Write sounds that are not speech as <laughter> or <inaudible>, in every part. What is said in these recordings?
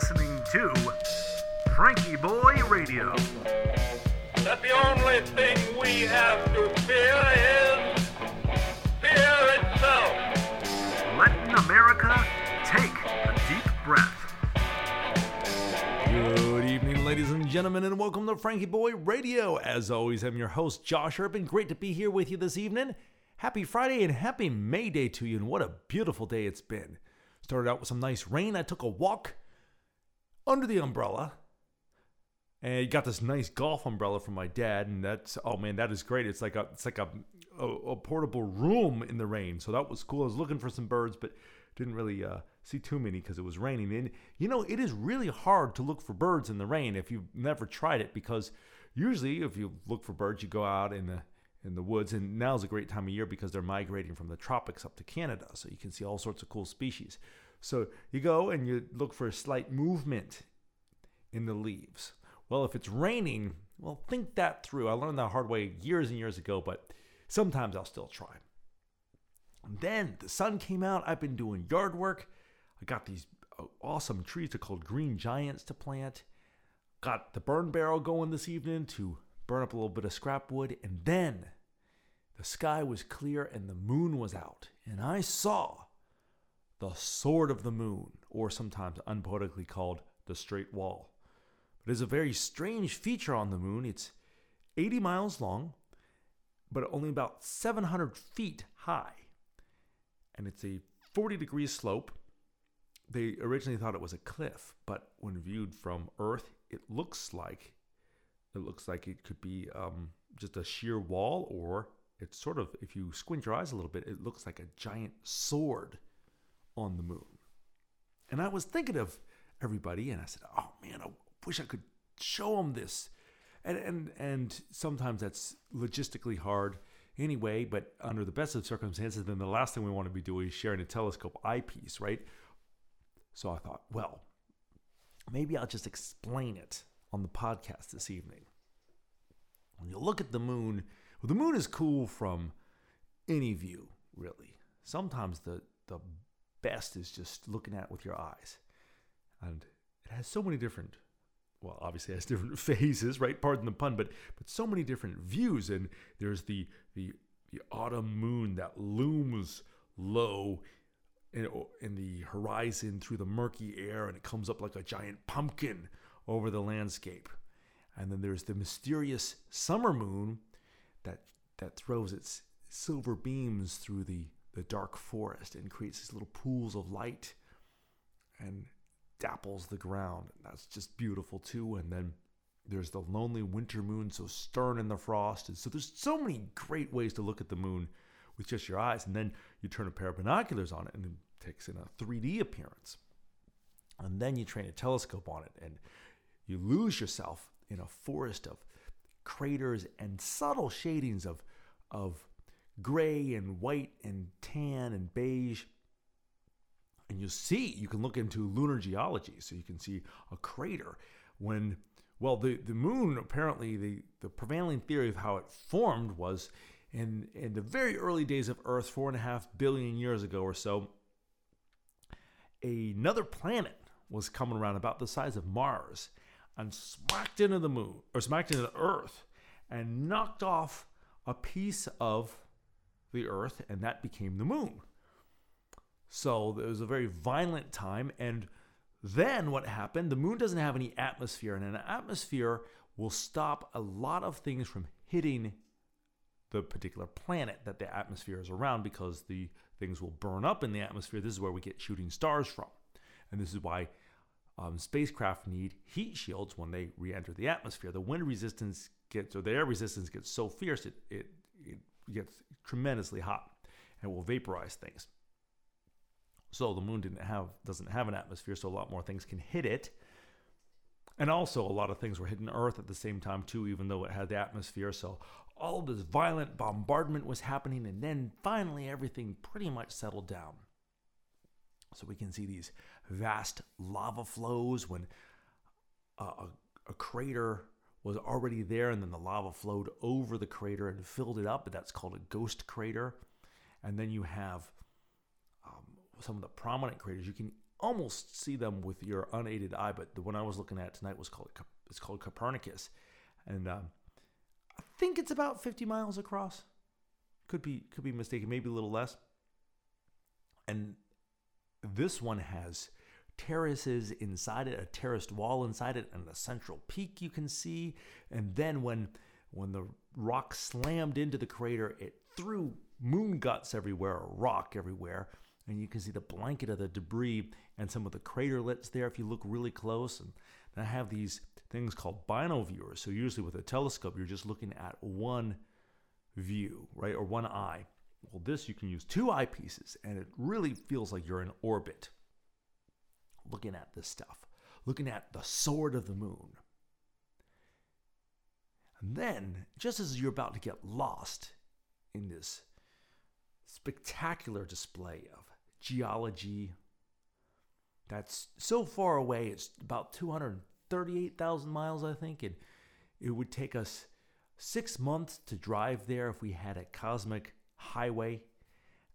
listening to FrankieBoi Radio. that the only thing we have to fear is fear itself. Letting America take a deep breath. Good evening, ladies and gentlemen, and welcome to FrankieBoi Radio. As always, I'm your host, Josh Urban. Great to be here with you this evening. Happy Friday and happy May Day to you, and what a beautiful day it's been. Started out with some nice rain. I took a walk under the umbrella and you got this nice golf umbrella from my dad, and that's oh man, that is great. It's like a it's like a, a, a portable room in the rain, so that was cool. I was looking for some birds, but didn't really uh, see too many because it was raining. And you know, it is really hard to look for birds in the rain if you've never tried it, because usually if you look for birds, you go out in the in the woods, and now's a great time of year because they're migrating from the tropics up to Canada, so you can see all sorts of cool species. So you go and you look for a slight movement in the leaves. Well, if it's raining, well, think that through. I learned that hard way years and years ago, but sometimes I'll still try. And then the sun came out. I've been doing yard work. I got these uh, awesome trees. They're called green giants to plant. Got the burn barrel going this evening to burn up a little bit of scrap wood. And then the sky was clear and the moon was out. And I saw the sword of the moon, or sometimes unpoetically called the straight wall. But it's a very strange feature on the moon. It's 80 miles long, but only about 700 feet high. And it's a 40 degree slope. They originally thought it was a cliff, but when viewed from Earth, it looks like it looks like it could be um, just a sheer wall, or it's sort of, if you squint your eyes a little bit, it looks like a giant sword on the moon. And I was thinking of everybody, and I said, "Oh man, I wish I could show them this." And and and sometimes that's logistically hard anyway. But under the best of circumstances, then the last thing we want to be doing is sharing a telescope eyepiece, right? So I thought, well, maybe I'll just explain it on the podcast this evening. When you look at the moon, well, the moon is cool from any view, really. Sometimes the the best is just looking at it with your eyes. And it has so many different well, obviously it has different <laughs> phases, right? Pardon the pun, but but so many different views. And there's the the the autumn moon that looms low in, in the horizon through the murky air, and it comes up like a giant pumpkin over the landscape. And then there's the mysterious summer moon that that throws its silver beams through the the dark forest and creates these little pools of light and dapples the ground. That's just beautiful too. And then there's the lonely winter moon, so stern in the frost. And so there's so many great ways to look at the moon with just your eyes. And then you turn a pair of binoculars on it and it takes in a 3D appearance. And then you train a telescope on it and you lose yourself in a forest of craters and subtle shadings of, of gray and white and tan and beige. And you see, you can look into lunar geology, so you can see a crater when, well, the, the moon apparently, the, the prevailing theory of how it formed was in, in the very early days of Earth, four and a half billion years ago or so, another planet was coming around about the size of Mars and smacked into the moon, or smacked into the Earth, and knocked off a piece of the Earth, and that became the moon. So it was a very violent time. And then what happened? The moon doesn't have any atmosphere, and an atmosphere will stop a lot of things from hitting the particular planet that the atmosphere is around because the things will burn up in the atmosphere. This is where we get shooting stars from. And this is why um, spacecraft need heat shields when they re enter the atmosphere. The wind resistance gets, or the air resistance gets so fierce, it, it, it gets tremendously hot and will vaporize things. So the moon didn't have doesn't have an atmosphere, so a lot more things can hit it. And also a lot of things were hitting Earth at the same time too, even though it had the atmosphere. So all this violent bombardment was happening, and then finally everything pretty much settled down. So we can see these vast lava flows when a, a, a crater was already there, and then the lava flowed over the crater and filled it up. But that's called a ghost crater. And then you have um, some of the prominent craters. You can almost see them with your unaided eye, but the one I was looking at tonight was called it's called Copernicus, and um, I think it's about 50 miles across. Could be could be mistaken, maybe a little less. And this one has terraces inside it, a terraced wall inside it, and a central peak you can see. And then when when the rock slammed into the crater, it threw moon guts everywhere, rock everywhere. And you can see the blanket of the debris and some of the craterlets there if you look really close. And I have these things called binoviewers. So usually with a telescope, you're just looking at one view, right, or one eye. Well, this you can use two eyepieces, and it really feels like you're in orbit looking at this stuff, looking at the sword of the moon. And then, just as you're about to get lost in this spectacular display of geology that's so far away, it's about 238,000 miles, I think, and it would take us six months to drive there if we had a cosmic highway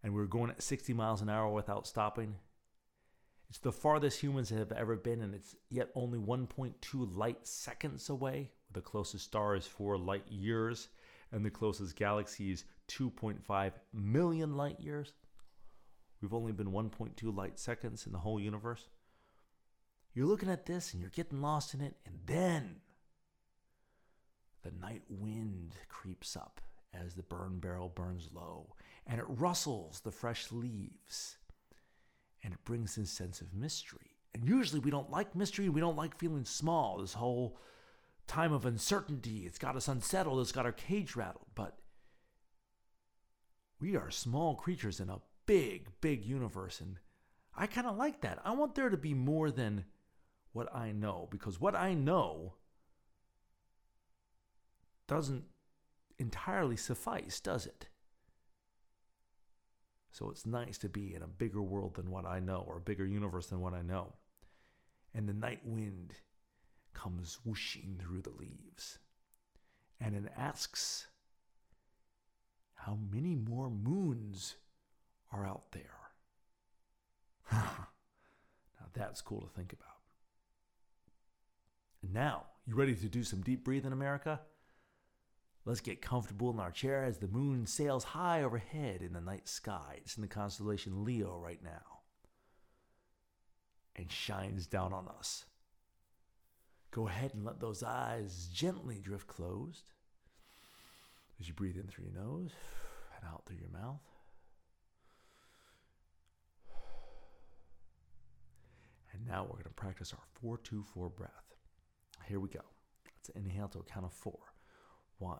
and we were going at 60 miles an hour without stopping. It's the farthest humans have ever been, and it's yet only 1.2 light seconds away. The closest star is 4 light years, and the closest galaxy is 2.5 million light years. We've only been 1.2 light seconds in the whole universe. You're looking at this and you're getting lost in it, and then the night wind creeps up as the burn barrel burns low, and it rustles the fresh leaves and it brings this sense of mystery. And usually we don't like mystery, we don't like feeling small. This whole time of uncertainty, it's got us unsettled, it's got our cage rattled. But we are small creatures in a big, big universe. And I kind of like that. I want there to be more than what I know, because what I know doesn't entirely suffice, does it? So it's nice to be in a bigger world than what I know, or a bigger universe than what I know. And the night wind comes whooshing through the leaves. And it asks, How many more moons are out there? <laughs> now that's cool to think about. And now, you ready to do some deep breathing, America? Let's get comfortable in our chair as the moon sails high overhead in the night sky. It's in the constellation Leo right now and shines down on us. Go ahead and let those eyes gently drift closed as you breathe in through your nose and out through your mouth. And now we're going to practice our 424 breath. Here we go. Let's inhale to a count of four. One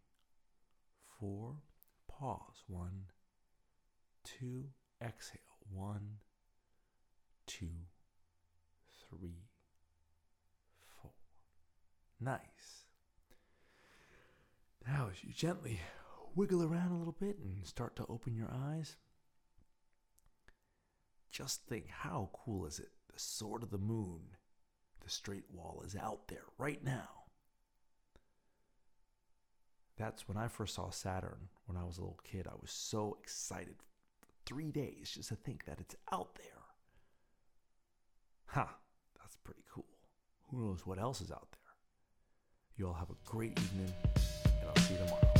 four. Pause. One, two. Exhale. One, two, three, four. Nice. Now, as you gently wiggle around a little bit and start to open your eyes, just think how cool is it? The sword of the moon the straight wall is out there right now that's when I first saw Saturn when I was a little kid. I was so excited. Three days just to think that it's out there. Ha, huh, that's pretty cool. Who knows what else is out there? You all have a great evening, and I'll see you tomorrow.